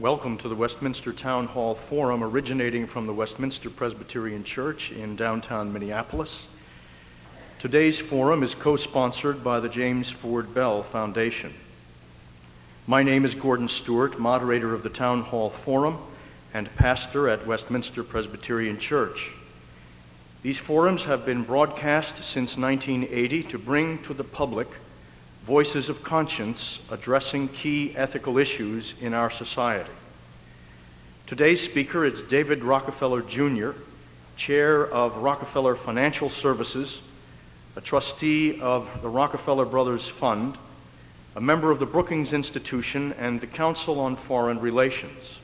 Welcome to the Westminster Town Hall Forum originating from the Westminster Presbyterian Church in downtown Minneapolis. Today's forum is co sponsored by the James Ford Bell Foundation. My name is Gordon Stewart, moderator of the Town Hall Forum and pastor at Westminster Presbyterian Church. These forums have been broadcast since 1980 to bring to the public voices of conscience addressing key ethical issues in our society. Today's speaker is David Rockefeller Jr., chair of Rockefeller Financial Services, a trustee of the Rockefeller Brothers Fund, a member of the Brookings Institution, and the Council on Foreign Relations.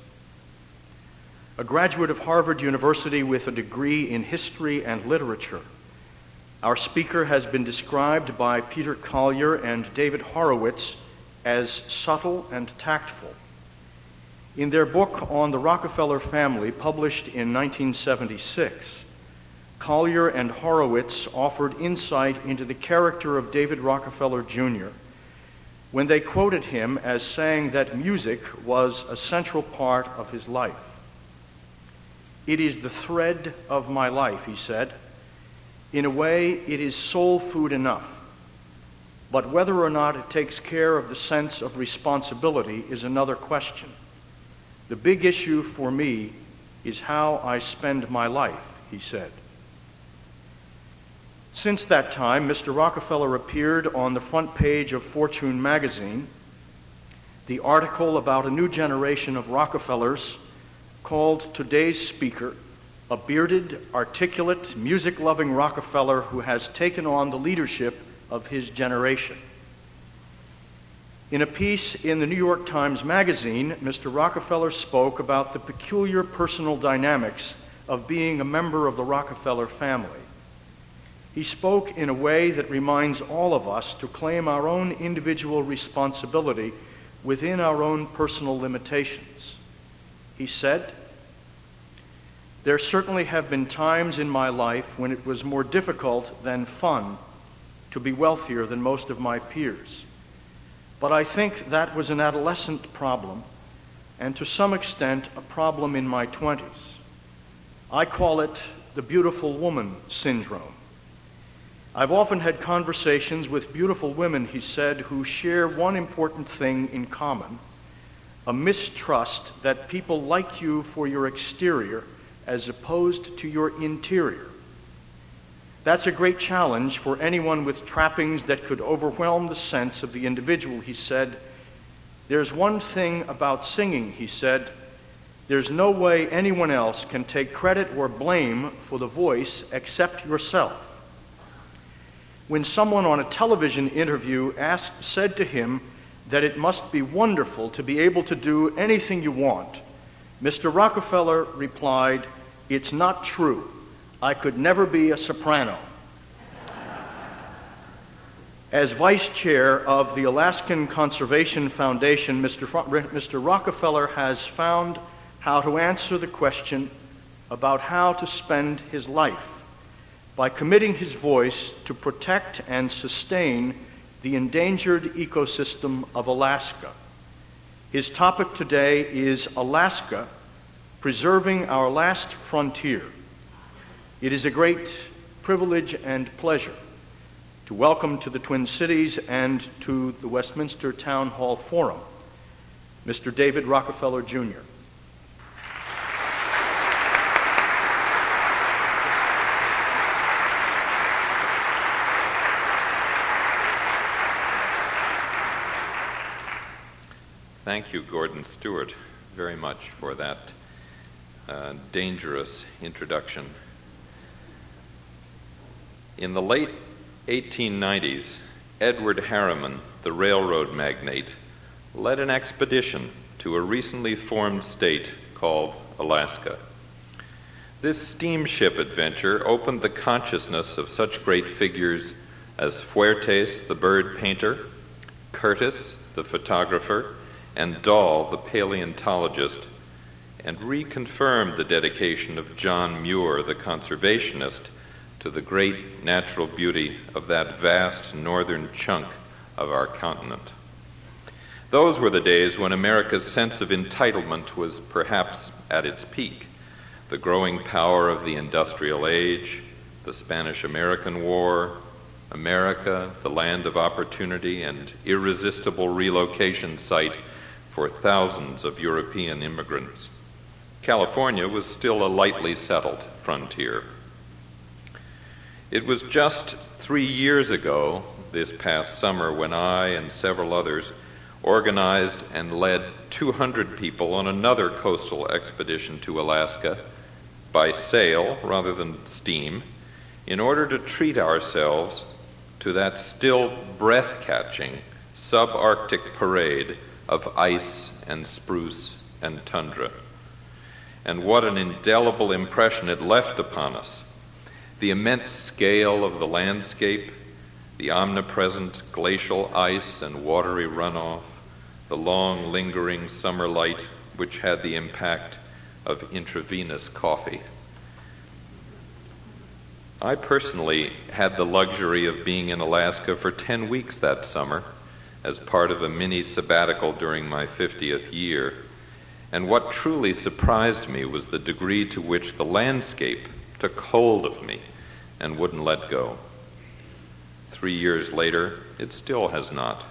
A graduate of Harvard University with a degree in history and literature, our speaker has been described by Peter Collier and David Horowitz as subtle and tactful. In their book on the Rockefeller family, published in 1976, Collier and Horowitz offered insight into the character of David Rockefeller Jr. when they quoted him as saying that music was a central part of his life. It is the thread of my life, he said. In a way, it is soul food enough. But whether or not it takes care of the sense of responsibility is another question. The big issue for me is how I spend my life, he said. Since that time, Mr. Rockefeller appeared on the front page of Fortune magazine. The article about a new generation of Rockefellers called Today's Speaker a bearded, articulate, music loving Rockefeller who has taken on the leadership of his generation. In a piece in the New York Times Magazine, Mr. Rockefeller spoke about the peculiar personal dynamics of being a member of the Rockefeller family. He spoke in a way that reminds all of us to claim our own individual responsibility within our own personal limitations. He said, there certainly have been times in my life when it was more difficult than fun to be wealthier than most of my peers. But I think that was an adolescent problem, and to some extent, a problem in my 20s. I call it the beautiful woman syndrome. I've often had conversations with beautiful women, he said, who share one important thing in common a mistrust that people like you for your exterior as opposed to your interior. That's a great challenge for anyone with trappings that could overwhelm the sense of the individual, he said. There's one thing about singing, he said. There's no way anyone else can take credit or blame for the voice except yourself. When someone on a television interview asked, said to him that it must be wonderful to be able to do anything you want, Mr. Rockefeller replied, it's not true. I could never be a soprano. As vice chair of the Alaskan Conservation Foundation, Mr. Mr. Rockefeller has found how to answer the question about how to spend his life by committing his voice to protect and sustain the endangered ecosystem of Alaska. His topic today is Alaska preserving our last frontier. It is a great privilege and pleasure to welcome to the Twin Cities and to the Westminster Town Hall Forum Mr. David Rockefeller Jr. Thank you, Gordon Stewart, very much for that uh, dangerous introduction. In the late 1890s, Edward Harriman, the railroad magnate, led an expedition to a recently formed state called Alaska. This steamship adventure opened the consciousness of such great figures as Fuertes, the bird painter, Curtis, the photographer, and Dall, the paleontologist, and reconfirmed the dedication of John Muir, the conservationist, to the great natural beauty of that vast northern chunk of our continent. Those were the days when America's sense of entitlement was perhaps at its peak. The growing power of the industrial age, the Spanish American War, America, the land of opportunity and irresistible relocation site for thousands of European immigrants. California was still a lightly settled frontier. It was just three years ago, this past summer, when I and several others organized and led 200 people on another coastal expedition to Alaska by sail rather than steam in order to treat ourselves to that still breath catching subarctic parade of ice and spruce and tundra. And what an indelible impression it left upon us. The immense scale of the landscape, the omnipresent glacial ice and watery runoff, the long lingering summer light, which had the impact of intravenous coffee. I personally had the luxury of being in Alaska for 10 weeks that summer as part of a mini sabbatical during my 50th year. And what truly surprised me was the degree to which the landscape took hold of me and wouldn't let go. Three years later, it still has not.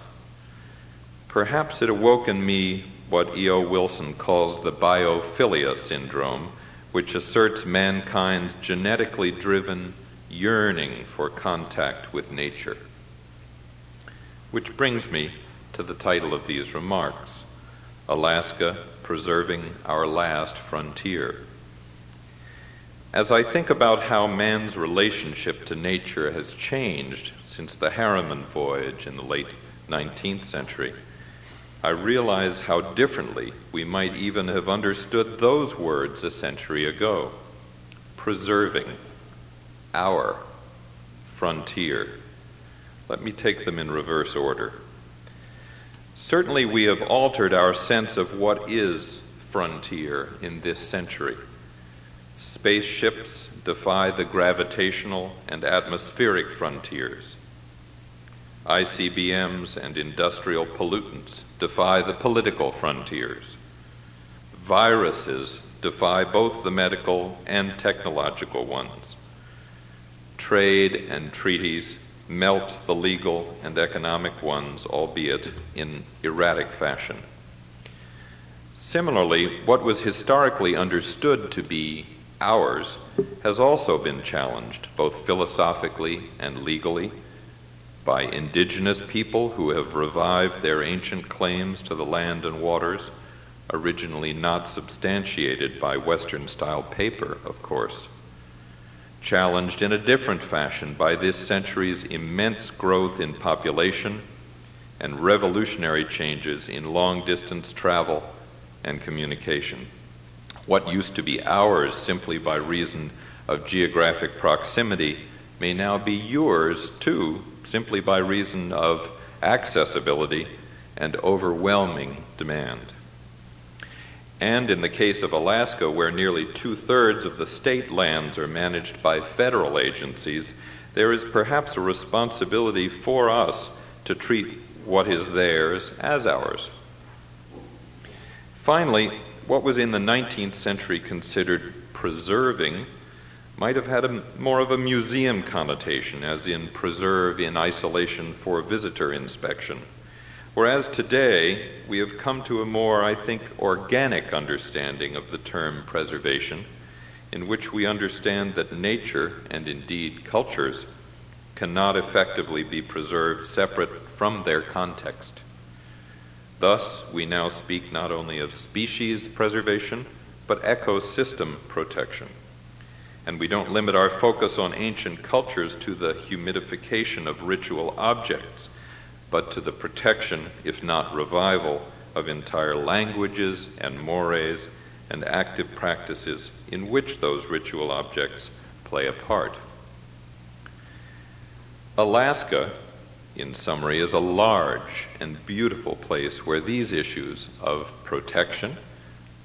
Perhaps it awoke in me what E.O. Wilson calls the biophilia syndrome which asserts mankind's genetically driven yearning for contact with nature. Which brings me to the title of these remarks Alaska Preserving Our Last Frontier. As I think about how man's relationship to nature has changed since the Harriman voyage in the late 19th century, I realize how differently we might even have understood those words a century ago. Preserving our frontier. Let me take them in reverse order. Certainly, we have altered our sense of what is frontier in this century. Spaceships defy the gravitational and atmospheric frontiers. ICBMs and industrial pollutants defy the political frontiers. Viruses defy both the medical and technological ones. Trade and treaties melt the legal and economic ones, albeit in erratic fashion. Similarly, what was historically understood to be ours has also been challenged, both philosophically and legally by indigenous people who have revived their ancient claims to the land and waters, originally not substantiated by Western style paper, of course. Challenged in a different fashion by this century's immense growth in population and revolutionary changes in long distance travel and communication. What used to be ours simply by reason of geographic proximity may now be yours too simply by reason of accessibility and overwhelming demand. And in the case of Alaska, where nearly two thirds of the state lands are managed by federal agencies, there is perhaps a responsibility for us to treat what is theirs as ours. Finally, what was in the 19th century considered preserving might have had a, more of a museum connotation, as in preserve in isolation for visitor inspection. Whereas today, we have come to a more, I think, organic understanding of the term preservation, in which we understand that nature, and indeed cultures, cannot effectively be preserved separate from their context. Thus, we now speak not only of species preservation, but ecosystem protection and we don't limit our focus on ancient cultures to the humidification of ritual objects, but to the protection, if not revival, of entire languages and mores and active practices in which those ritual objects play a part. Alaska, in summary, is a large and beautiful place where these issues of protection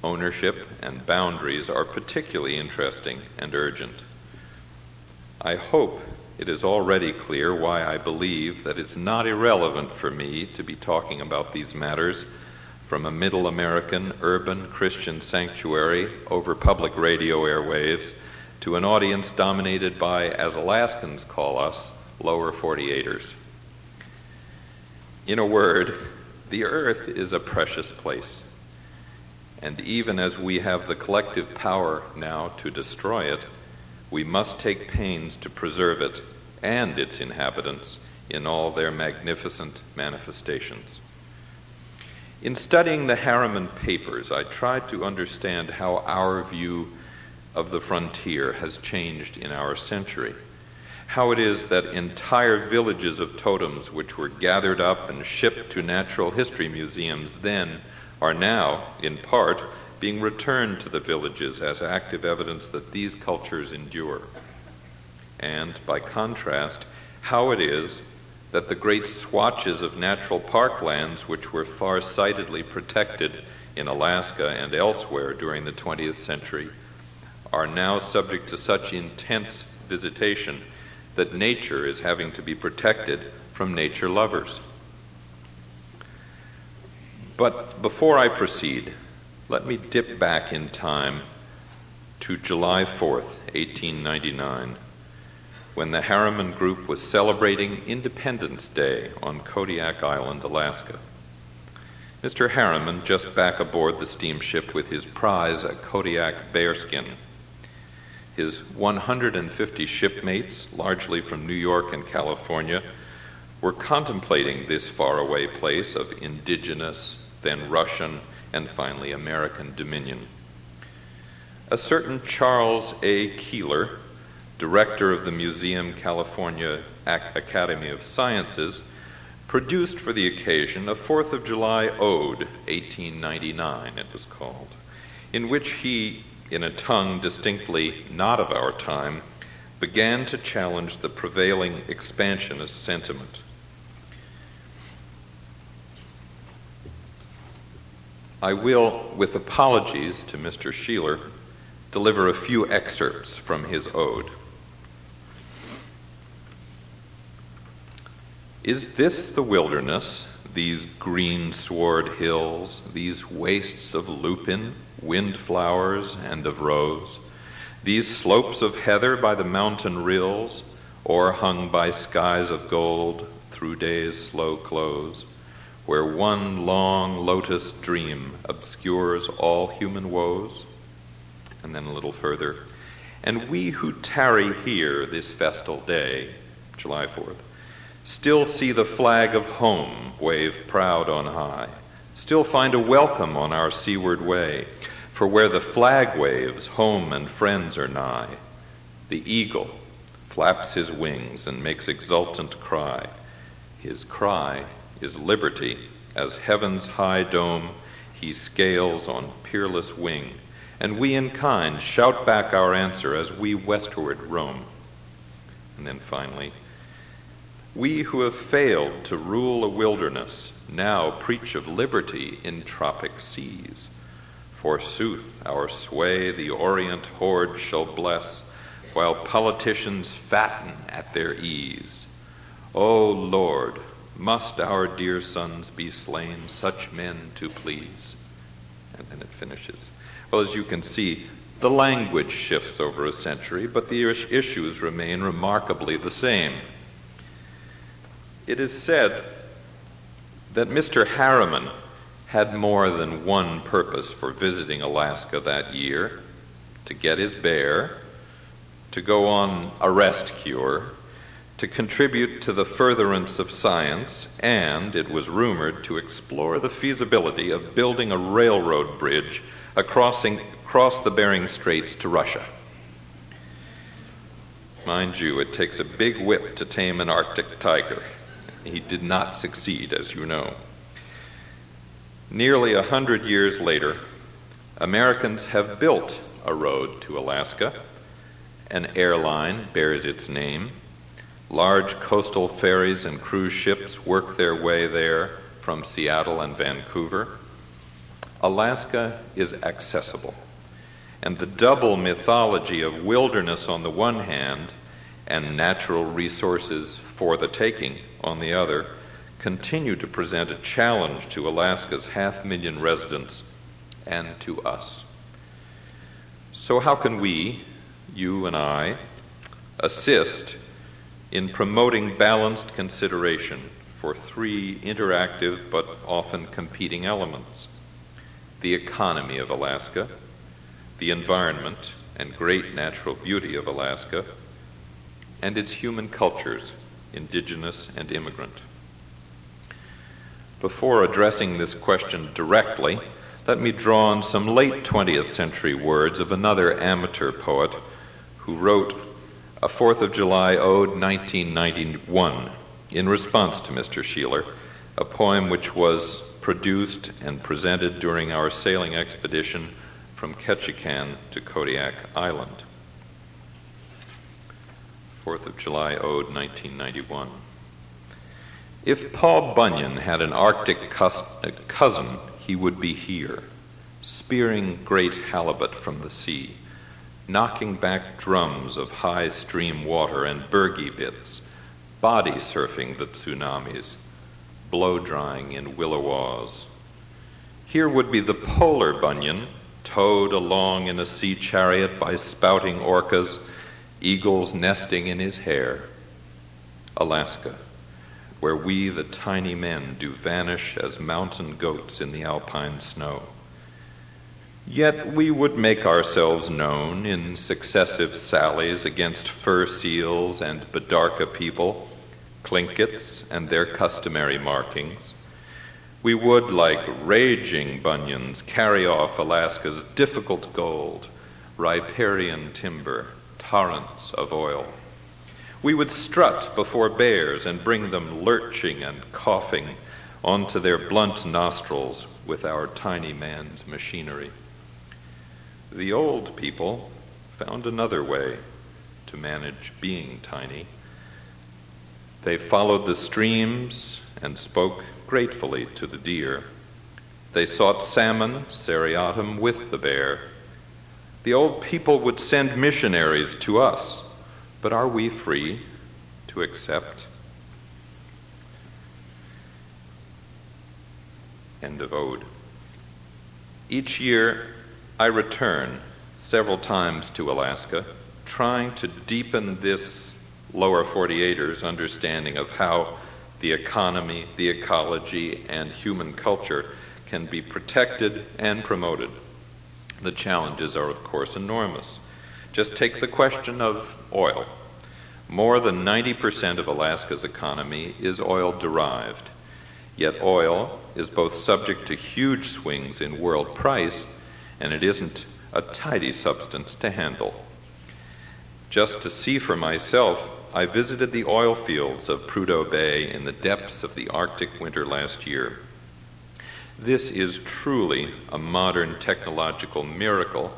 ownership, and boundaries are particularly interesting and urgent. I hope it is already clear why I believe that it's not irrelevant for me to be talking about these matters from a middle American urban Christian sanctuary over public radio airwaves to an audience dominated by, as Alaskans call us, lower 48ers. In a word, the earth is a precious place. And even as we have the collective power now to destroy it, we must take pains to preserve it and its inhabitants in all their magnificent manifestations. In studying the Harriman papers, I tried to understand how our view of the frontier has changed in our century. How it is that entire villages of totems, which were gathered up and shipped to natural history museums then, are now, in part, being returned to the villages as active evidence that these cultures endure. And, by contrast, how it is that the great swatches of natural parklands, which were far-sightedly protected in Alaska and elsewhere during the 20th century, are now subject to such intense visitation that nature is having to be protected from nature lovers. But before I proceed, let me dip back in time to July 4th, 1899, when the Harriman Group was celebrating Independence Day on Kodiak Island, Alaska. Mr. Harriman just back aboard the steamship with his prize, a Kodiak bearskin. His 150 shipmates, largely from New York and California, were contemplating this faraway place of indigenous, then Russian, and finally American dominion. A certain Charles A. Keeler, director of the Museum California Academy of Sciences, produced for the occasion a Fourth of July Ode, 1899 it was called, in which he in a tongue distinctly not of our time, began to challenge the prevailing expansionist sentiment. I will, with apologies to Mr. Sheeler, deliver a few excerpts from his ode. Is this the wilderness, these green sward hills, these wastes of lupin, windflowers, and of rose, these slopes of heather by the mountain rills, o'erhung by skies of gold through day's slow close, where one long lotus dream obscures all human woes? And then a little further, and we who tarry here this festal day, July 4th, still see the flag of home wave proud on high, still find a welcome on our seaward way for where the flag waves, home and friends are nigh. The eagle flaps his wings and makes exultant cry. His cry is liberty, as heaven's high dome he scales on peerless wing, and we in kind shout back our answer as we westward roam. And then finally, we who have failed to rule a wilderness now preach of liberty in tropic seas. Forsooth, our sway the Orient horde shall bless, while politicians fatten at their ease. O Lord, must our dear sons be slain, such men to please? And then it finishes. Well, as you can see, the language shifts over a century, but the issues remain remarkably the same. It is said that Mr. Harriman had more than one purpose for visiting Alaska that year to get his bear, to go on a rest cure, to contribute to the furtherance of science, and, it was rumored, to explore the feasibility of building a railroad bridge across the Bering Straits to Russia. Mind you, it takes a big whip to tame an Arctic tiger. He did not succeed, as you know. Nearly a hundred years later, Americans have built a road to Alaska. An airline bears its name. Large coastal ferries and cruise ships work their way there from Seattle and Vancouver. Alaska is accessible. And the double mythology of wilderness on the one hand and natural resources for the taking, on the other, continue to present a challenge to Alaska's half million residents and to us. So, how can we, you and I, assist in promoting balanced consideration for three interactive but often competing elements the economy of Alaska, the environment and great natural beauty of Alaska, and its human cultures, indigenous and immigrant. Before addressing this question directly, let me draw on some late 20th century words of another amateur poet who wrote a Fourth of July Ode 1991 in response to Mr. Sheeler, a poem which was produced and presented during our sailing expedition from Ketchikan to Kodiak Island. Fourth of July Ode 1991. If Paul Bunyan had an Arctic cus- cousin, he would be here, spearing great halibut from the sea, knocking back drums of high stream water and bergy bits, body surfing the tsunamis, blow drying in williwaws. Here would be the polar Bunyan, towed along in a sea chariot by spouting orcas, eagles nesting in his hair. Alaska where we, the tiny men, do vanish as mountain goats in the alpine snow. Yet we would make ourselves known in successive sallies against fur seals and Bidarka people, Tlingits, and their customary markings. We would, like raging Bunyans, carry off Alaska's difficult gold, riparian timber, torrents of oil. We would strut before bears and bring them lurching and coughing onto their blunt nostrils with our tiny man's machinery. The old people found another way to manage being tiny. They followed the streams and spoke gratefully to the deer. They sought salmon seriatim with the bear. The old people would send missionaries to us but are we free to accept? End of Ode. Each year, I return several times to Alaska, trying to deepen this lower 48ers understanding of how the economy, the ecology, and human culture can be protected and promoted. The challenges are, of course, enormous. Just take the question of oil. More than 90% of Alaska's economy is oil derived. Yet oil is both subject to huge swings in world price and it isn't a tidy substance to handle. Just to see for myself, I visited the oil fields of Prudhoe Bay in the depths of the Arctic winter last year. This is truly a modern technological miracle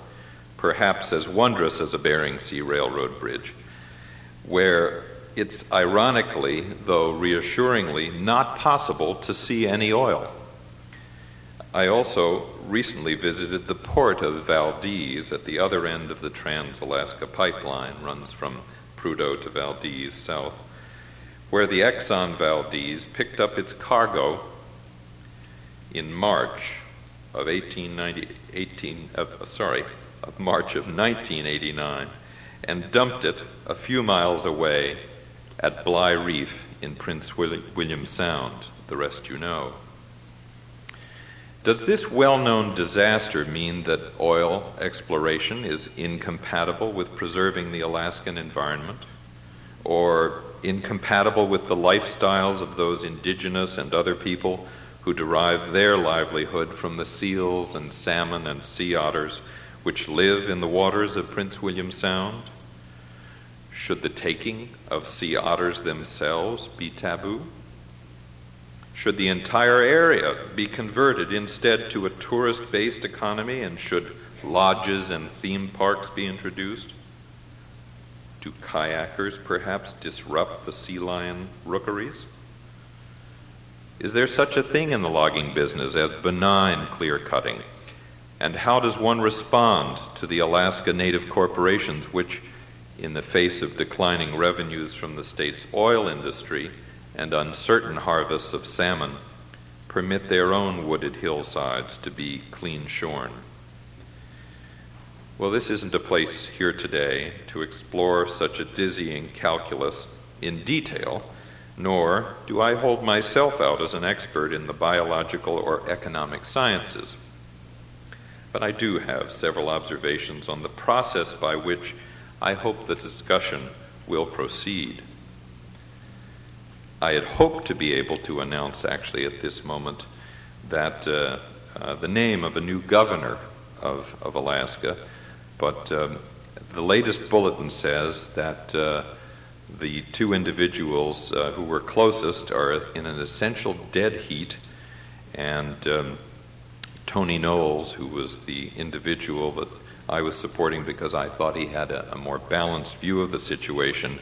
perhaps as wondrous as a Bering Sea Railroad bridge, where it's ironically, though reassuringly, not possible to see any oil. I also recently visited the port of Valdez at the other end of the Trans Alaska Pipeline, runs from Prudhoe to Valdez south, where the Exxon Valdez picked up its cargo in March of 1890, 18, uh, sorry, of March of 1989 and dumped it a few miles away at Bligh Reef in Prince William Sound. The rest you know. Does this well known disaster mean that oil exploration is incompatible with preserving the Alaskan environment? Or incompatible with the lifestyles of those indigenous and other people who derive their livelihood from the seals and salmon and sea otters which live in the waters of Prince William Sound? Should the taking of sea otters themselves be taboo? Should the entire area be converted instead to a tourist based economy and should lodges and theme parks be introduced? Do kayakers perhaps disrupt the sea lion rookeries? Is there such a thing in the logging business as benign clear cutting? And how does one respond to the Alaska Native corporations which in the face of declining revenues from the state's oil industry and uncertain harvests of salmon, permit their own wooded hillsides to be clean shorn. Well, this isn't a place here today to explore such a dizzying calculus in detail, nor do I hold myself out as an expert in the biological or economic sciences. But I do have several observations on the process by which I hope the discussion will proceed. I had hoped to be able to announce, actually, at this moment, that uh, uh, the name of a new governor of, of Alaska, but um, the latest bulletin says that uh, the two individuals uh, who were closest are in an essential dead heat, and um, Tony Knowles, who was the individual that I was supporting because I thought he had a, a more balanced view of the situation,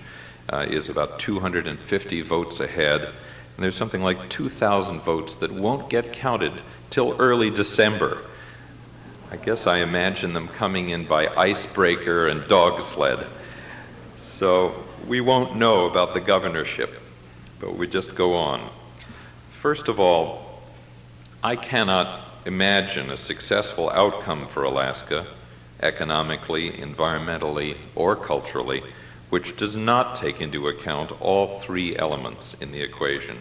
uh, is about 250 votes ahead. And there's something like 2,000 votes that won't get counted till early December. I guess I imagine them coming in by icebreaker and dog sled. So we won't know about the governorship, but we just go on. First of all, I cannot imagine a successful outcome for Alaska, economically, environmentally, or culturally, which does not take into account all three elements in the equation,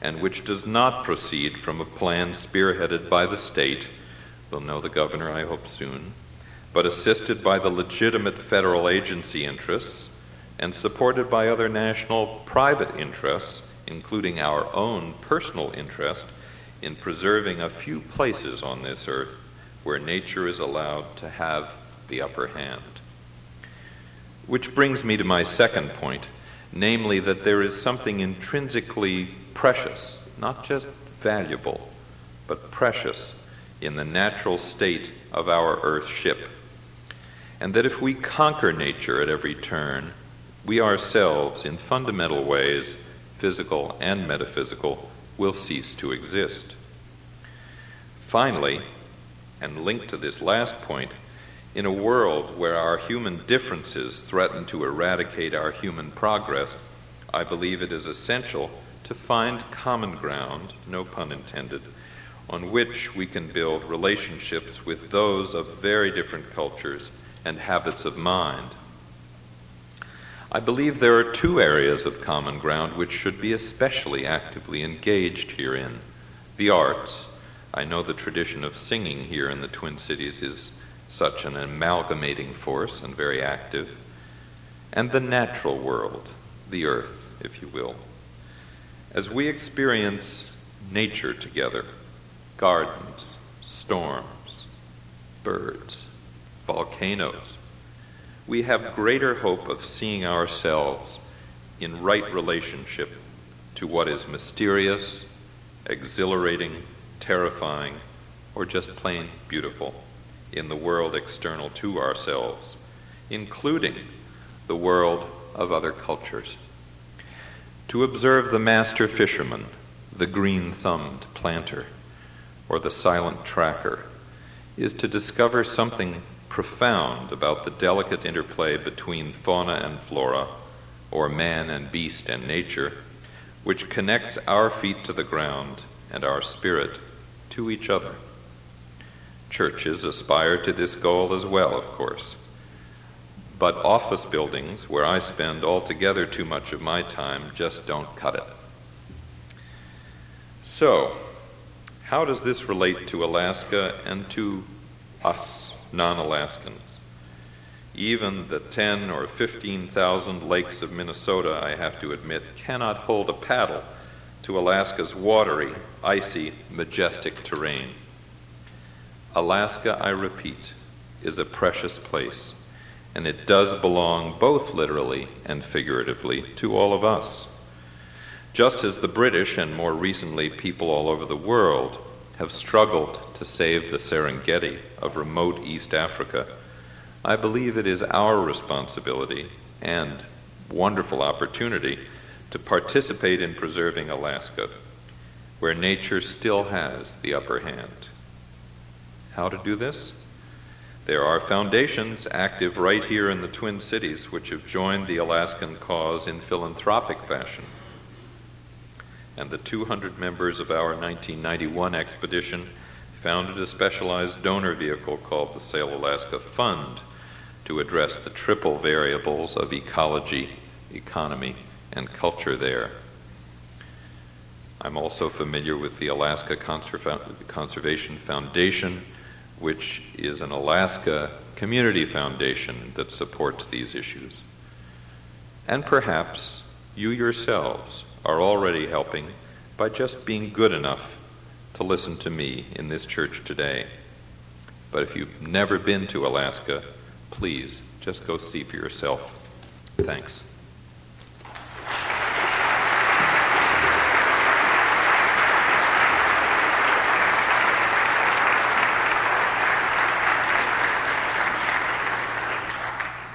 and which does not proceed from a plan spearheaded by the state, we'll know the governor, I hope, soon, but assisted by the legitimate federal agency interests and supported by other national private interests, including our own personal interest in preserving a few places on this earth where nature is allowed to have the upper hand. Which brings me to my second point, namely that there is something intrinsically precious, not just valuable, but precious in the natural state of our earth ship. And that if we conquer nature at every turn, we ourselves, in fundamental ways, physical and metaphysical, will cease to exist. Finally, and linked to this last point, in a world where our human differences threaten to eradicate our human progress, I believe it is essential to find common ground, no pun intended, on which we can build relationships with those of very different cultures and habits of mind. I believe there are two areas of common ground which should be especially actively engaged herein the arts. I know the tradition of singing here in the Twin Cities is such an amalgamating force and very active, and the natural world, the earth, if you will. As we experience nature together, gardens, storms, birds, volcanoes, we have greater hope of seeing ourselves in right relationship to what is mysterious, exhilarating, terrifying, or just plain beautiful in the world external to ourselves, including the world of other cultures. To observe the master fisherman, the green thumbed planter, or the silent tracker, is to discover something profound about the delicate interplay between fauna and flora, or man and beast and nature, which connects our feet to the ground and our spirit to each other. Churches aspire to this goal as well, of course. But office buildings, where I spend altogether too much of my time, just don't cut it. So, how does this relate to Alaska and to us? non Alaskans. Even the 10 or 15,000 lakes of Minnesota, I have to admit, cannot hold a paddle to Alaska's watery, icy, majestic terrain. Alaska, I repeat, is a precious place, and it does belong both literally and figuratively to all of us. Just as the British and more recently people all over the world have struggled to save the Serengeti of remote East Africa, I believe it is our responsibility and wonderful opportunity to participate in preserving Alaska, where nature still has the upper hand. How to do this? There are foundations active right here in the Twin Cities which have joined the Alaskan cause in philanthropic fashion. And the 200 members of our 1991 expedition founded a specialized donor vehicle called the Sail Alaska Fund to address the triple variables of ecology, economy, and culture there. I'm also familiar with the Alaska Conservation Foundation, which is an Alaska community foundation that supports these issues. And perhaps you yourselves are already helping by just being good enough to listen to me in this church today. But if you've never been to Alaska, please just go see for yourself. Thanks.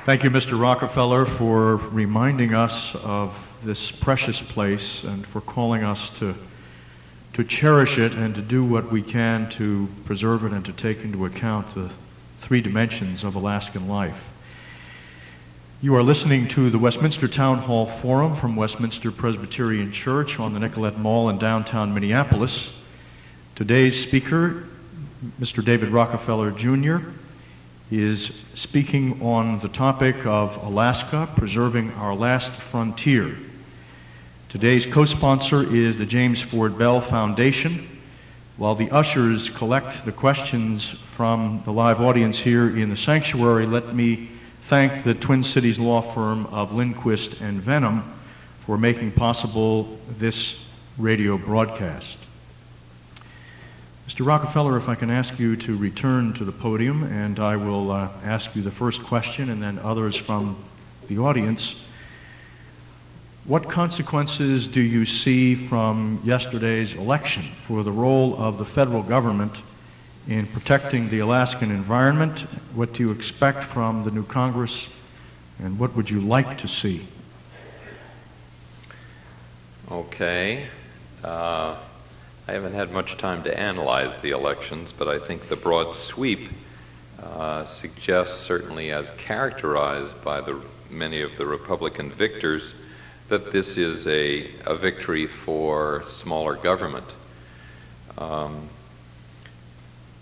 Thank you, Mr. Rockefeller, for reminding us of this precious place and for calling us to, to cherish it and to do what we can to preserve it and to take into account the three dimensions of Alaskan life. You are listening to the Westminster Town Hall Forum from Westminster Presbyterian Church on the Nicollet Mall in downtown Minneapolis. Today's speaker, Mr. David Rockefeller Jr., is speaking on the topic of Alaska, preserving our last frontier. Today's co sponsor is the James Ford Bell Foundation. While the ushers collect the questions from the live audience here in the sanctuary, let me thank the Twin Cities law firm of Lindquist and Vennum for making possible this radio broadcast. Mr. Rockefeller, if I can ask you to return to the podium, and I will uh, ask you the first question and then others from the audience. What consequences do you see from yesterday's election for the role of the federal government in protecting the Alaskan environment? What do you expect from the new Congress, and what would you like to see? Okay. Uh, I haven't had much time to analyze the elections, but I think the broad sweep uh, suggests, certainly as characterized by the, many of the Republican victors, that this is a, a victory for smaller government. Um,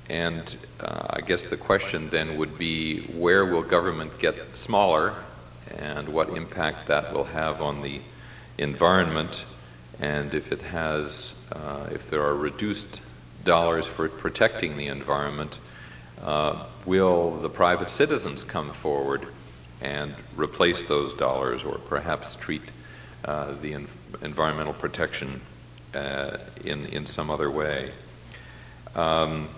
and uh, I guess the question then would be where will government get smaller and what impact that will have on the environment and if it has, uh, if there are reduced dollars for protecting the environment, uh, will the private citizens come forward and replace those dollars or perhaps treat uh, the en- environmental protection uh, in, in some other way? Um,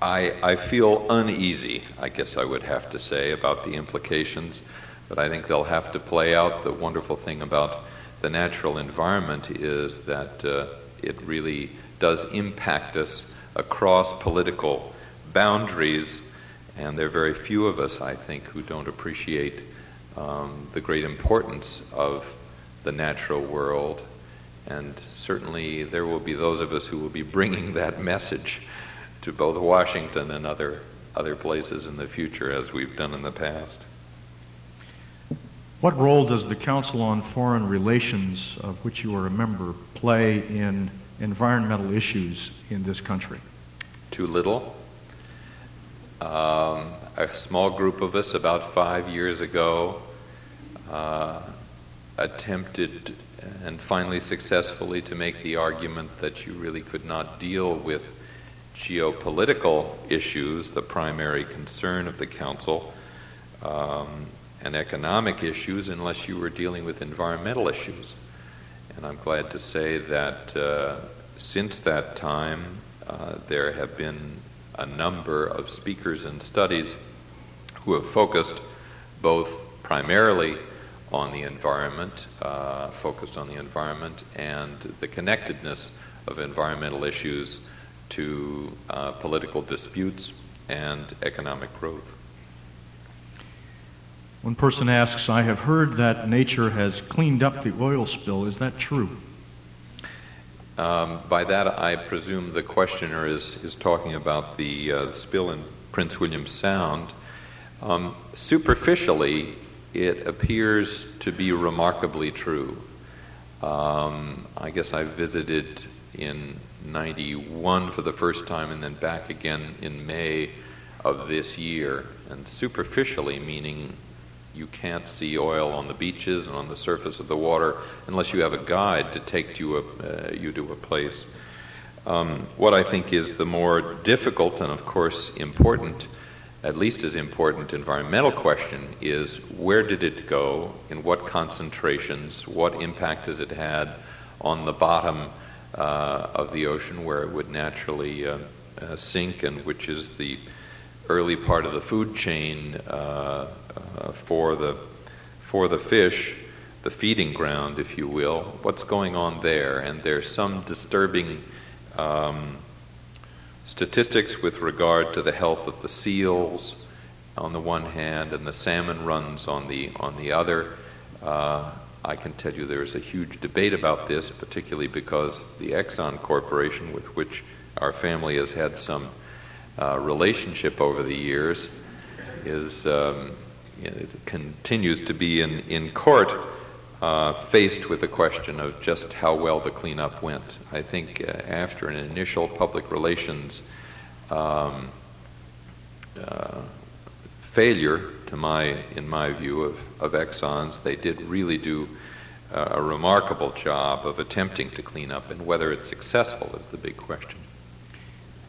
I, I feel uneasy, I guess I would have to say, about the implications, but I think they'll have to play out. The wonderful thing about the natural environment is that uh, it really does impact us across political boundaries, and there are very few of us, I think, who don't appreciate um, the great importance of the natural world. And certainly there will be those of us who will be bringing that message to both Washington and other, other places in the future, as we've done in the past. What role does the Council on Foreign Relations, of which you are a member, play in environmental issues in this country? Too little. Um, a small group of us, about five years ago, uh, attempted and finally successfully to make the argument that you really could not deal with geopolitical issues, the primary concern of the Council. Um, and economic issues unless you were dealing with environmental issues. And I'm glad to say that uh, since that time, uh, there have been a number of speakers and studies who have focused both primarily on the environment, uh, focused on the environment and the connectedness of environmental issues to uh, political disputes and economic growth. One person asks, I have heard that nature has cleaned up the oil spill. Is that true? Um, by that, I presume the questioner is, is talking about the uh, spill in Prince William Sound. Um, superficially, it appears to be remarkably true. Um, I guess I visited in 91 for the first time and then back again in May of this year. And superficially, meaning you can't see oil on the beaches and on the surface of the water unless you have a guide to take you, a, uh, you to a place. Um, what I think is the more difficult and, of course, important, at least as important environmental question is where did it go, in what concentrations, what impact has it had on the bottom uh, of the ocean where it would naturally uh, uh, sink, and which is the early part of the food chain uh, uh, for the for the fish, the feeding ground, if you will. What's going on there? And there's some disturbing um, statistics with regard to the health of the seals on the one hand, and the salmon runs on the on the other. Uh, I can tell you there's a huge debate about this, particularly because the Exxon Corporation, with which our family has had some uh, relationship over the years, is um, continues to be in, in court uh, faced with the question of just how well the cleanup went. I think uh, after an initial public relations um, uh, failure, to my, in my view, of, of Exxon's, they did really do uh, a remarkable job of attempting to clean up, and whether it's successful is the big question.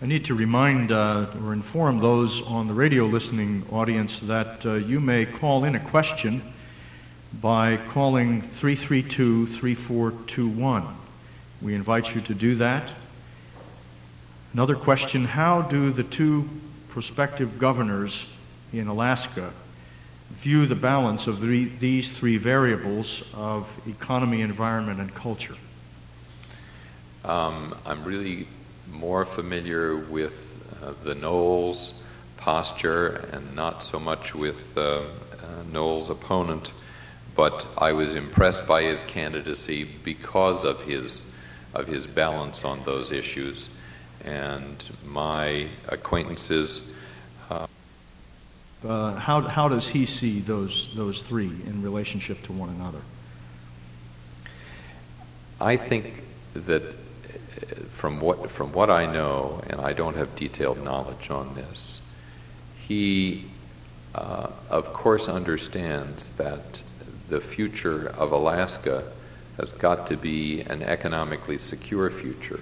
I need to remind uh, or inform those on the radio listening audience that uh, you may call in a question by calling 332 3421. We invite you to do that. Another question How do the two prospective governors in Alaska view the balance of the, these three variables of economy, environment, and culture? Um, I'm really more familiar with uh, the Knowles posture and not so much with uh, uh, Knowles' opponent, but I was impressed by his candidacy because of his of his balance on those issues, and my acquaintances. Uh, uh, how, how does he see those, those three in relationship to one another? I think that from what, from what I know, and I don't have detailed knowledge on this, he, uh, of course, understands that the future of Alaska has got to be an economically secure future.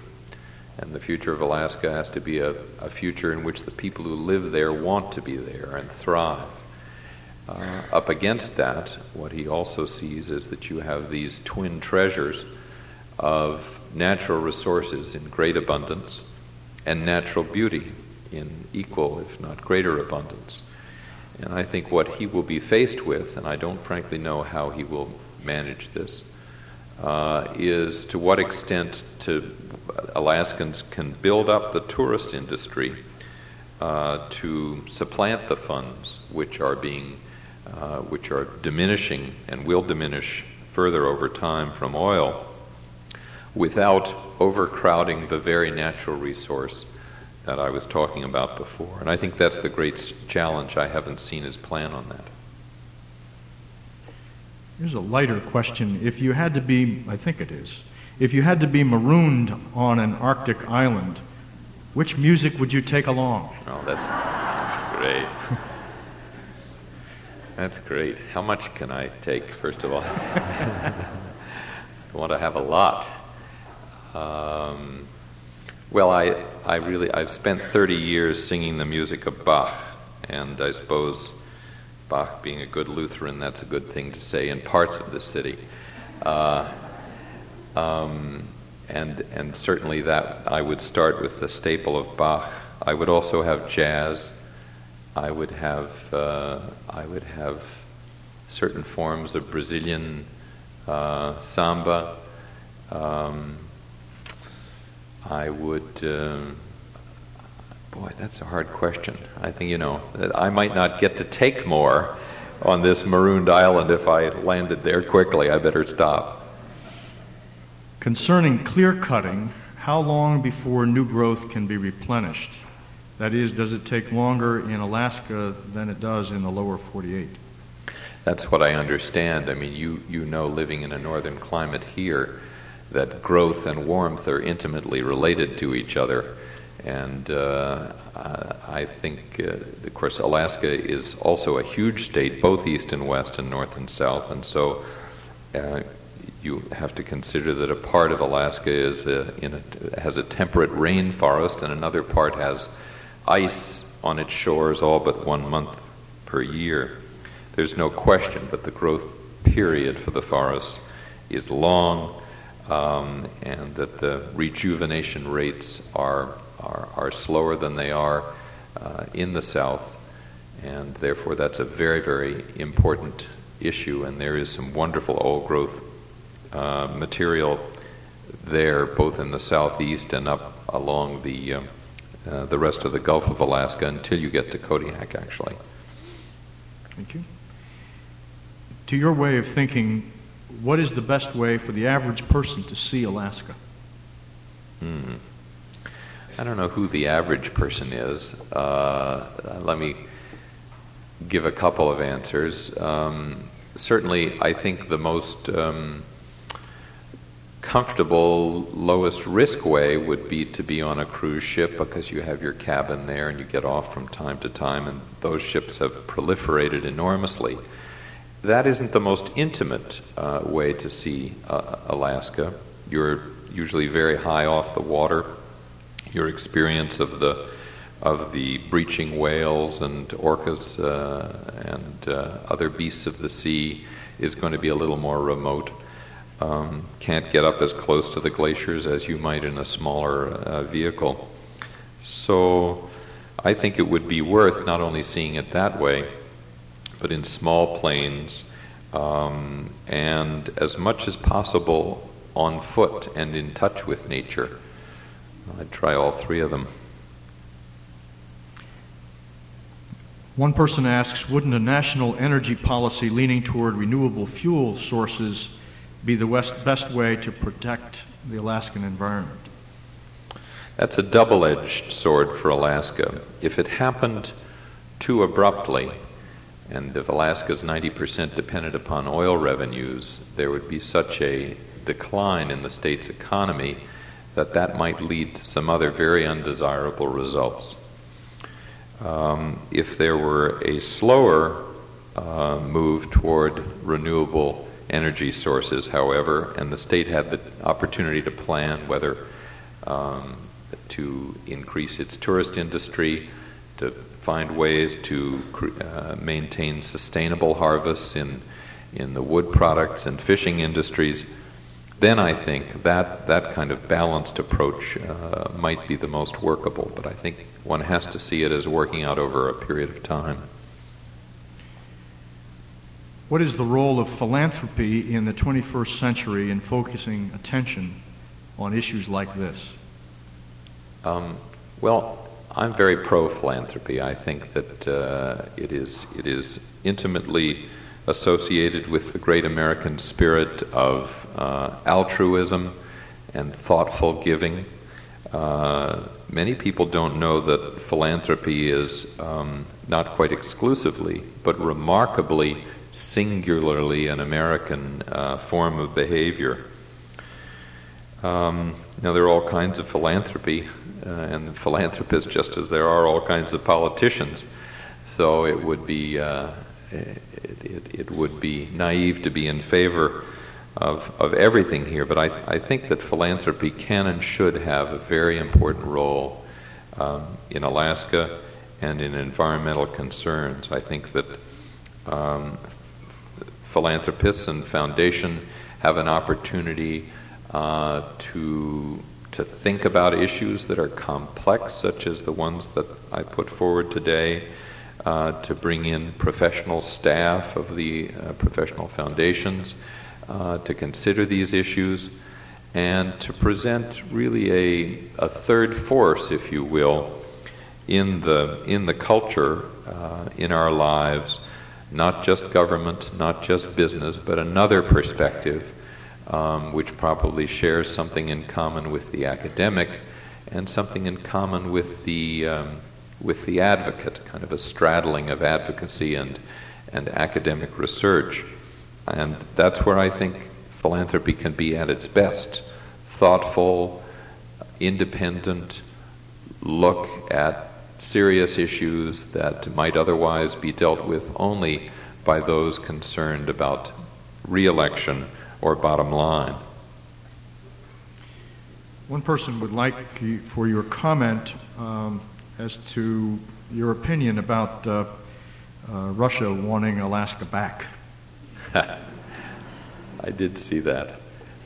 And the future of Alaska has to be a, a future in which the people who live there want to be there and thrive. Uh, up against that, what he also sees is that you have these twin treasures of natural resources in great abundance and natural beauty in equal, if not greater, abundance. And I think what he will be faced with, and I don't frankly know how he will manage this, uh, is to what extent to Alaskans can build up the tourist industry uh, to supplant the funds which are being, uh, which are diminishing and will diminish further over time from oil without overcrowding the very natural resource that I was talking about before. And I think that's the great challenge. I haven't seen his plan on that. Here's a lighter question. If you had to be, I think it is, if you had to be marooned on an Arctic island, which music would you take along? Oh, that's, that's great. That's great. How much can I take, first of all? I want to have a lot. Um, well, I, I really, I've spent 30 years singing the music of Bach, and I suppose Bach being a good Lutheran, that's a good thing to say in parts of the city. Uh, um, and, and certainly that I would start with the staple of Bach. I would also have jazz. I would have, uh, I would have certain forms of Brazilian uh, samba. Um, I would. Um, boy, that's a hard question. I think, you know, that I might not get to take more on this marooned island if I landed there quickly. I better stop. Concerning clear cutting, how long before new growth can be replenished? That is, does it take longer in Alaska than it does in the lower 48? That's what I understand. I mean, you, you know, living in a northern climate here, that growth and warmth are intimately related to each other. And uh, I think, uh, of course, Alaska is also a huge state, both east and west, and north and south. And so uh, you have to consider that a part of Alaska is a, a, has a temperate rainforest, and another part has ice on its shores all but one month per year. There's no question, but the growth period for the forest is long, um, and that the rejuvenation rates are, are, are slower than they are uh, in the south, and therefore that's a very, very important issue. And there is some wonderful old growth uh, material there, both in the southeast and up along the um, uh, the rest of the Gulf of Alaska until you get to Kodiak, actually. Thank you. To your way of thinking, what is the best way for the average person to see Alaska? Hmm. I don't know who the average person is. Uh, let me give a couple of answers. Um, certainly, I think the most um, comfortable, lowest risk way would be to be on a cruise ship because you have your cabin there and you get off from time to time, and those ships have proliferated enormously. That isn't the most intimate uh, way to see uh, Alaska. You're usually very high off the water. Your experience of the of the breaching whales and orcas uh, and uh, other beasts of the sea is going to be a little more remote um, can't get up as close to the glaciers as you might in a smaller uh, vehicle. So I think it would be worth not only seeing it that way, but in small planes um, and as much as possible on foot and in touch with nature. I'd try all three of them. One person asks Wouldn't a national energy policy leaning toward renewable fuel sources be the west, best way to protect the Alaskan environment? That's a double edged sword for Alaska. If it happened too abruptly, and if Alaska is 90% dependent upon oil revenues, there would be such a decline in the state's economy that that might lead to some other very undesirable results. Um, if there were a slower uh, move toward renewable energy sources, however, and the state had the opportunity to plan whether um, to increase its tourist industry, to find ways to uh, maintain sustainable harvests in, in the wood products and fishing industries, then I think that, that kind of balanced approach uh, might be the most workable. But I think one has to see it as working out over a period of time. What is the role of philanthropy in the 21st century in focusing attention on issues like this? Um, well, I'm very pro philanthropy. I think that uh, it, is, it is intimately associated with the great American spirit of uh, altruism and thoughtful giving. Uh, many people don't know that philanthropy is um, not quite exclusively, but remarkably singularly an American uh, form of behavior. Um, now, there are all kinds of philanthropy uh, and philanthropists, just as there are all kinds of politicians. So it would be uh, it, it, it, would be naive to be in favor of, of everything here. But I, I think that philanthropy can and should have a very important role um, in Alaska and in environmental concerns. I think that um, philanthropists and foundation have an opportunity uh, to to think about issues that are complex, such as the ones that I put forward today, uh, to bring in professional staff of the uh, professional foundations uh, to consider these issues, and to present really a, a third force, if you will, in the in the culture uh, in our lives not just government, not just business, but another perspective um, which probably shares something in common with the academic and something in common with the, um, with the advocate, kind of a straddling of advocacy and, and academic research. And that's where I think philanthropy can be at its best thoughtful, independent look at serious issues that might otherwise be dealt with only by those concerned about reelection or bottom line. One person would like for your comment um, as to your opinion about uh, uh, Russia wanting Alaska back. I did see that.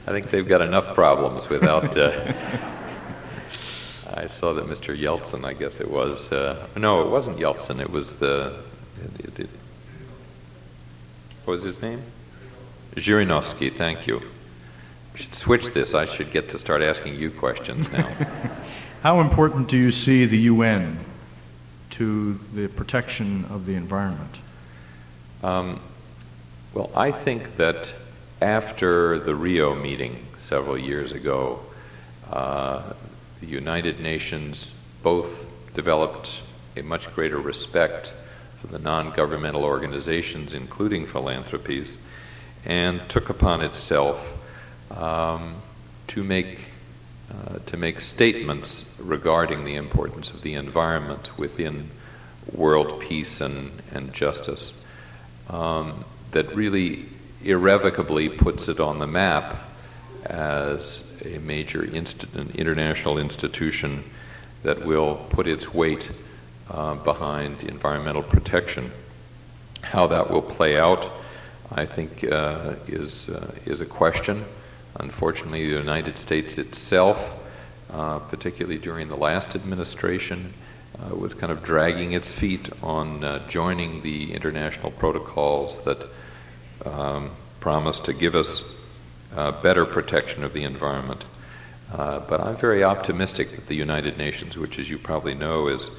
I think they've got enough problems without. Uh, I saw that Mr. Yeltsin, I guess it was. Uh, no, it wasn't Yeltsin. It was the. It, it, what was his name? Zhirinovsky, thank you. We should switch this. I should get to start asking you questions now. How important do you see the UN to the protection of the environment? Um, well, I think that after the Rio meeting several years ago, uh, the United Nations both developed a much greater respect for the non governmental organizations, including philanthropies, and took upon itself um, to make uh, to make statements regarding the importance of the environment within world peace and, and justice um, that really irrevocably puts it on the map as a major inst- international institution that will put its weight uh, behind environmental protection. How that will play out, I think, uh, is, uh, is a question. Unfortunately, the United States itself, uh, particularly during the last administration, uh, was kind of dragging its feet on uh, joining the international protocols that um, promise to give us uh, better protection of the environment. But I'm very optimistic that the United Nations, which, as you probably know, is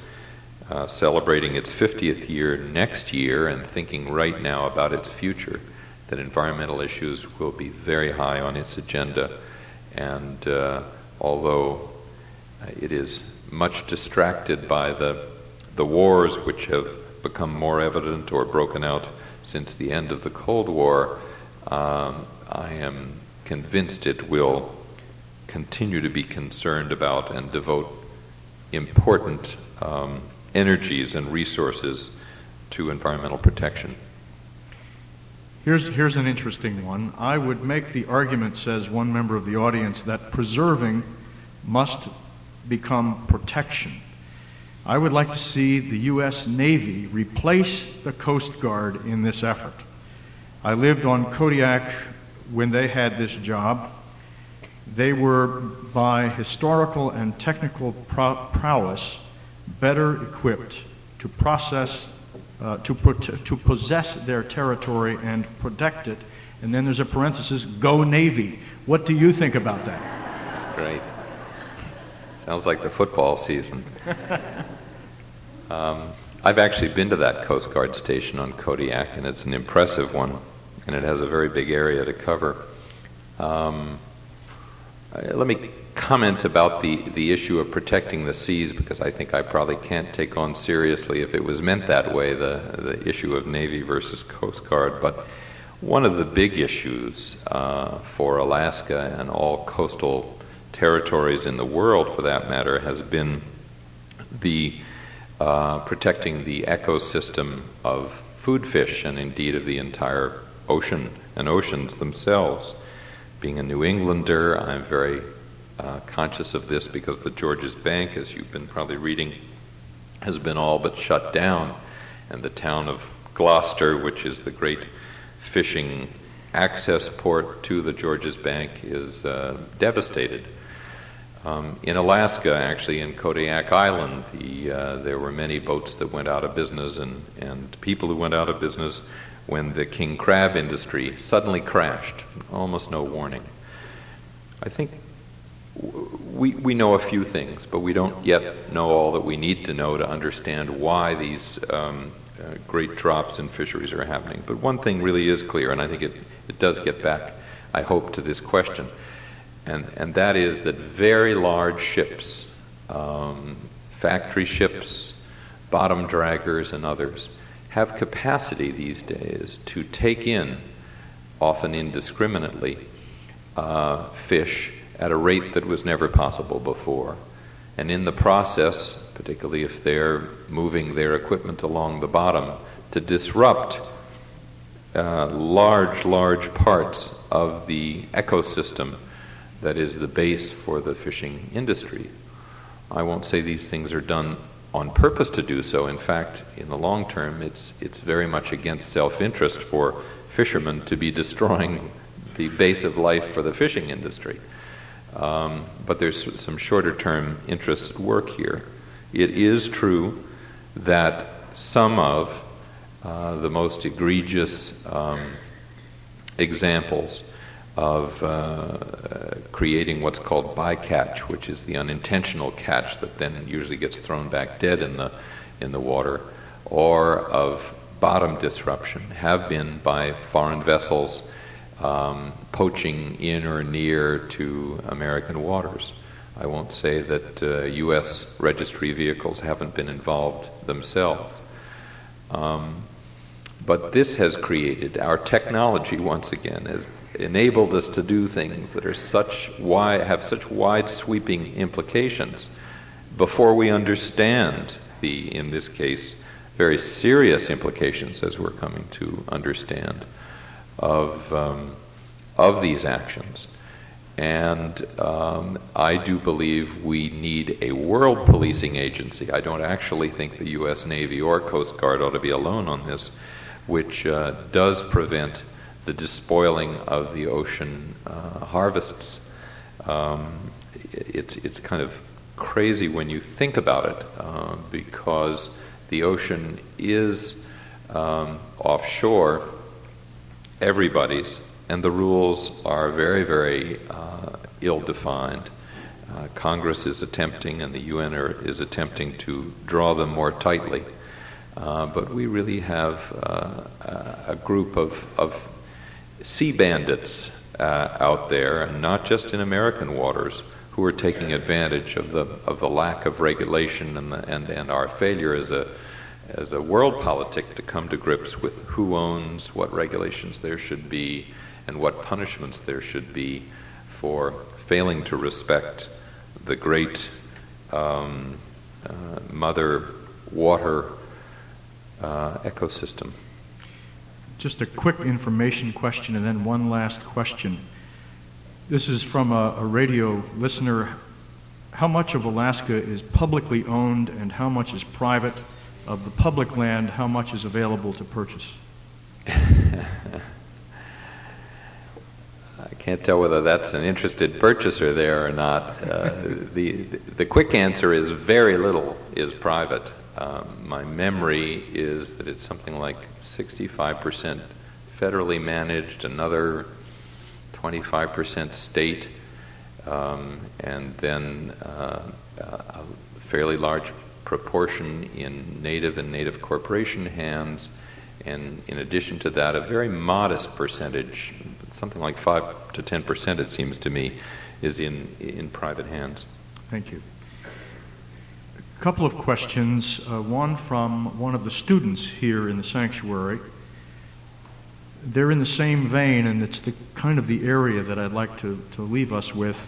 uh, celebrating its 50th year next year and thinking right now about its future, that environmental issues will be very high on its agenda. And uh, although it is much distracted by the, the wars which have become more evident or broken out since the end of the Cold War, um, I am convinced it will continue to be concerned about and devote important um, energies and resources to environmental protection. Here's, here's an interesting one. I would make the argument, says one member of the audience, that preserving must become protection. I would like to see the U.S. Navy replace the Coast Guard in this effort. I lived on Kodiak when they had this job. They were, by historical and technical prowess, better equipped to process, uh, to, to possess their territory and protect it. And then there's a parenthesis, go Navy. What do you think about that? That's great. Sounds like the football season. um, I've actually been to that Coast Guard station on Kodiak, and it's an impressive one, and it has a very big area to cover. Um, uh, let me comment about the, the issue of protecting the seas because I think I probably can't take on seriously if it was meant that way, the, the issue of Navy versus Coast Guard. But one of the big issues uh, for Alaska and all coastal territories in the world, for that matter, has been the uh, protecting the ecosystem of food fish and indeed of the entire ocean and oceans themselves. Being a New Englander, I'm very uh, conscious of this because the Georges Bank, as you've been probably reading, has been all but shut down, and the town of Gloucester, which is the great fishing access port to the Georges Bank, is uh, devastated. Um, in Alaska, actually, in Kodiak Island, the, uh, there were many boats that went out of business and, and people who went out of business when the king crab industry suddenly crashed, almost no warning. I think we, we know a few things, but we don't yet know all that we need to know to understand why these um, uh, great drops in fisheries are happening. But one thing really is clear, and I think it, it does get back, I hope, to this question and, and that is that very large ships, um, factory ships, bottom draggers, and others, have capacity these days to take in, often indiscriminately, uh, fish at a rate that was never possible before. And in the process, particularly if they're moving their equipment along the bottom, to disrupt uh, large, large parts of the ecosystem that is the base for the fishing industry. I won't say these things are done on purpose to do so. In fact, in the long term, it's, it's very much against self interest for fishermen to be destroying the base of life for the fishing industry. Um, but there's some shorter term interest at work here. It is true that some of uh, the most egregious um, examples of uh, creating what's called bycatch, which is the unintentional catch that then usually gets thrown back dead in the, in the water, or of bottom disruption, have been by foreign vessels um, poaching in or near to American waters. I won't say that uh, U.S. registry vehicles haven't been involved themselves. Um, but this has created, our technology once again has enabled us to do things that are such wide, have such wide sweeping implications before we understand the, in this case, very serious implications as we're coming to understand of, um, of these actions. And um, I do believe we need a world policing agency. I don't actually think the U.S. Navy or Coast Guard ought to be alone on this, which uh, does prevent the despoiling of the ocean uh, harvests. Um, it's, it's kind of crazy when you think about it uh, because the ocean is um, offshore everybody's, and the rules are very, very uh, ill defined. Uh, Congress is attempting, and the UN are, is attempting to draw them more tightly. Uh, but we really have uh, a group of, of sea bandits uh, out there, and not just in American waters, who are taking advantage of the, of the lack of regulation and, the, and, and our failure as a, as a world politic to come to grips with who owns, what regulations there should be, and what punishments there should be for failing to respect the great um, uh, mother water uh, ecosystem. Just a quick information question and then one last question. This is from a, a radio listener. How much of Alaska is publicly owned and how much is private? Of the public land, how much is available to purchase? I can't tell whether that's an interested purchaser there or not. Uh, the, the quick answer is very little is private. Um, my memory is that it's something like 65% federally managed, another 25% state, um, and then uh, a fairly large proportion in native and native corporation hands, and in addition to that, a very modest percentage, something like 5 to 10% it seems to me, is in, in private hands. Thank you. A couple of questions. Uh, one from one of the students here in the sanctuary. They're in the same vein, and it's the kind of the area that I'd like to, to leave us with.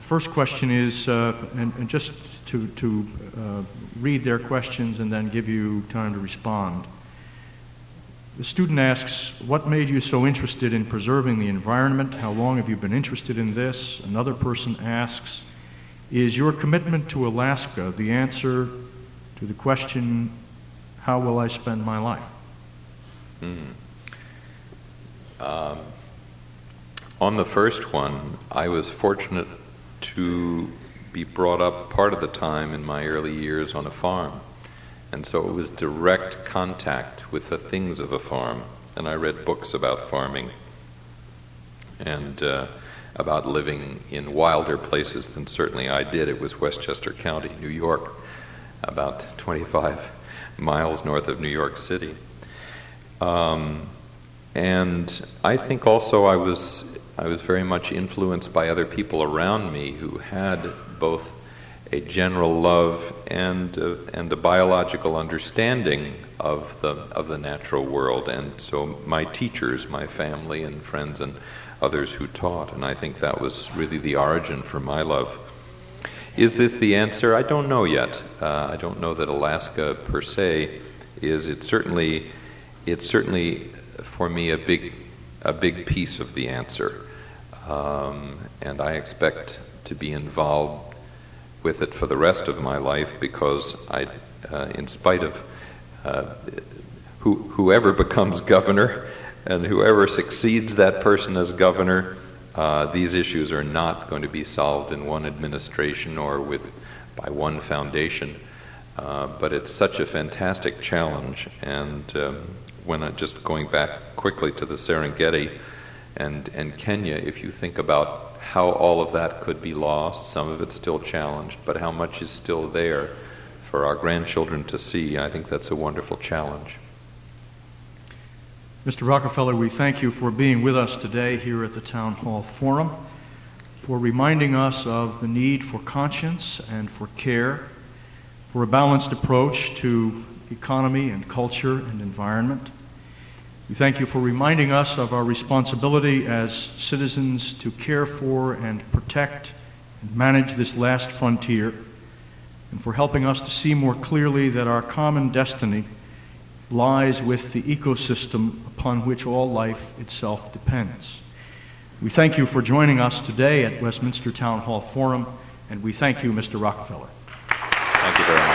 First question is, uh, and, and, just to, to uh, read their questions and then give you time to respond. The student asks, What made you so interested in preserving the environment? How long have you been interested in this? Another person asks, is your commitment to Alaska the answer to the question, How will I spend my life? Mm. Um, on the first one, I was fortunate to be brought up part of the time in my early years on a farm. And so it was direct contact with the things of a farm. And I read books about farming. And uh, about living in wilder places than certainly I did. It was Westchester County, New York, about 25 miles north of New York City. Um, and I think also I was I was very much influenced by other people around me who had both a general love and, uh, and a biological understanding of the, of the natural world. And so my teachers, my family and friends and others who taught, and I think that was really the origin for my love. Is this the answer? I don't know yet. Uh, I don't know that Alaska per se is. It's certainly, it's certainly for me a big, a big piece of the answer, um, and I expect to be involved with it for the rest of my life because I, uh, in spite of uh, who, whoever becomes governor and whoever succeeds that person as governor, uh, these issues are not going to be solved in one administration or with by one foundation. Uh, but it's such a fantastic challenge. And um, when I, just going back quickly to the Serengeti and, and Kenya, if you think about how all of that could be lost, some of it's still challenged, but how much is still there for our grandchildren to see, I think that's a wonderful challenge. Mr. Rockefeller, we thank you for being with us today here at the Town Hall Forum, for reminding us of the need for conscience and for care, for a balanced approach to economy and culture and environment. We thank you for reminding us of our responsibility as citizens to care for and protect and manage this last frontier, and for helping us to see more clearly that our common destiny lies with the ecosystem upon which all life itself depends. We thank you for joining us today at Westminster Town Hall Forum, and we thank you, Mr. Rockefeller. Thank you very much.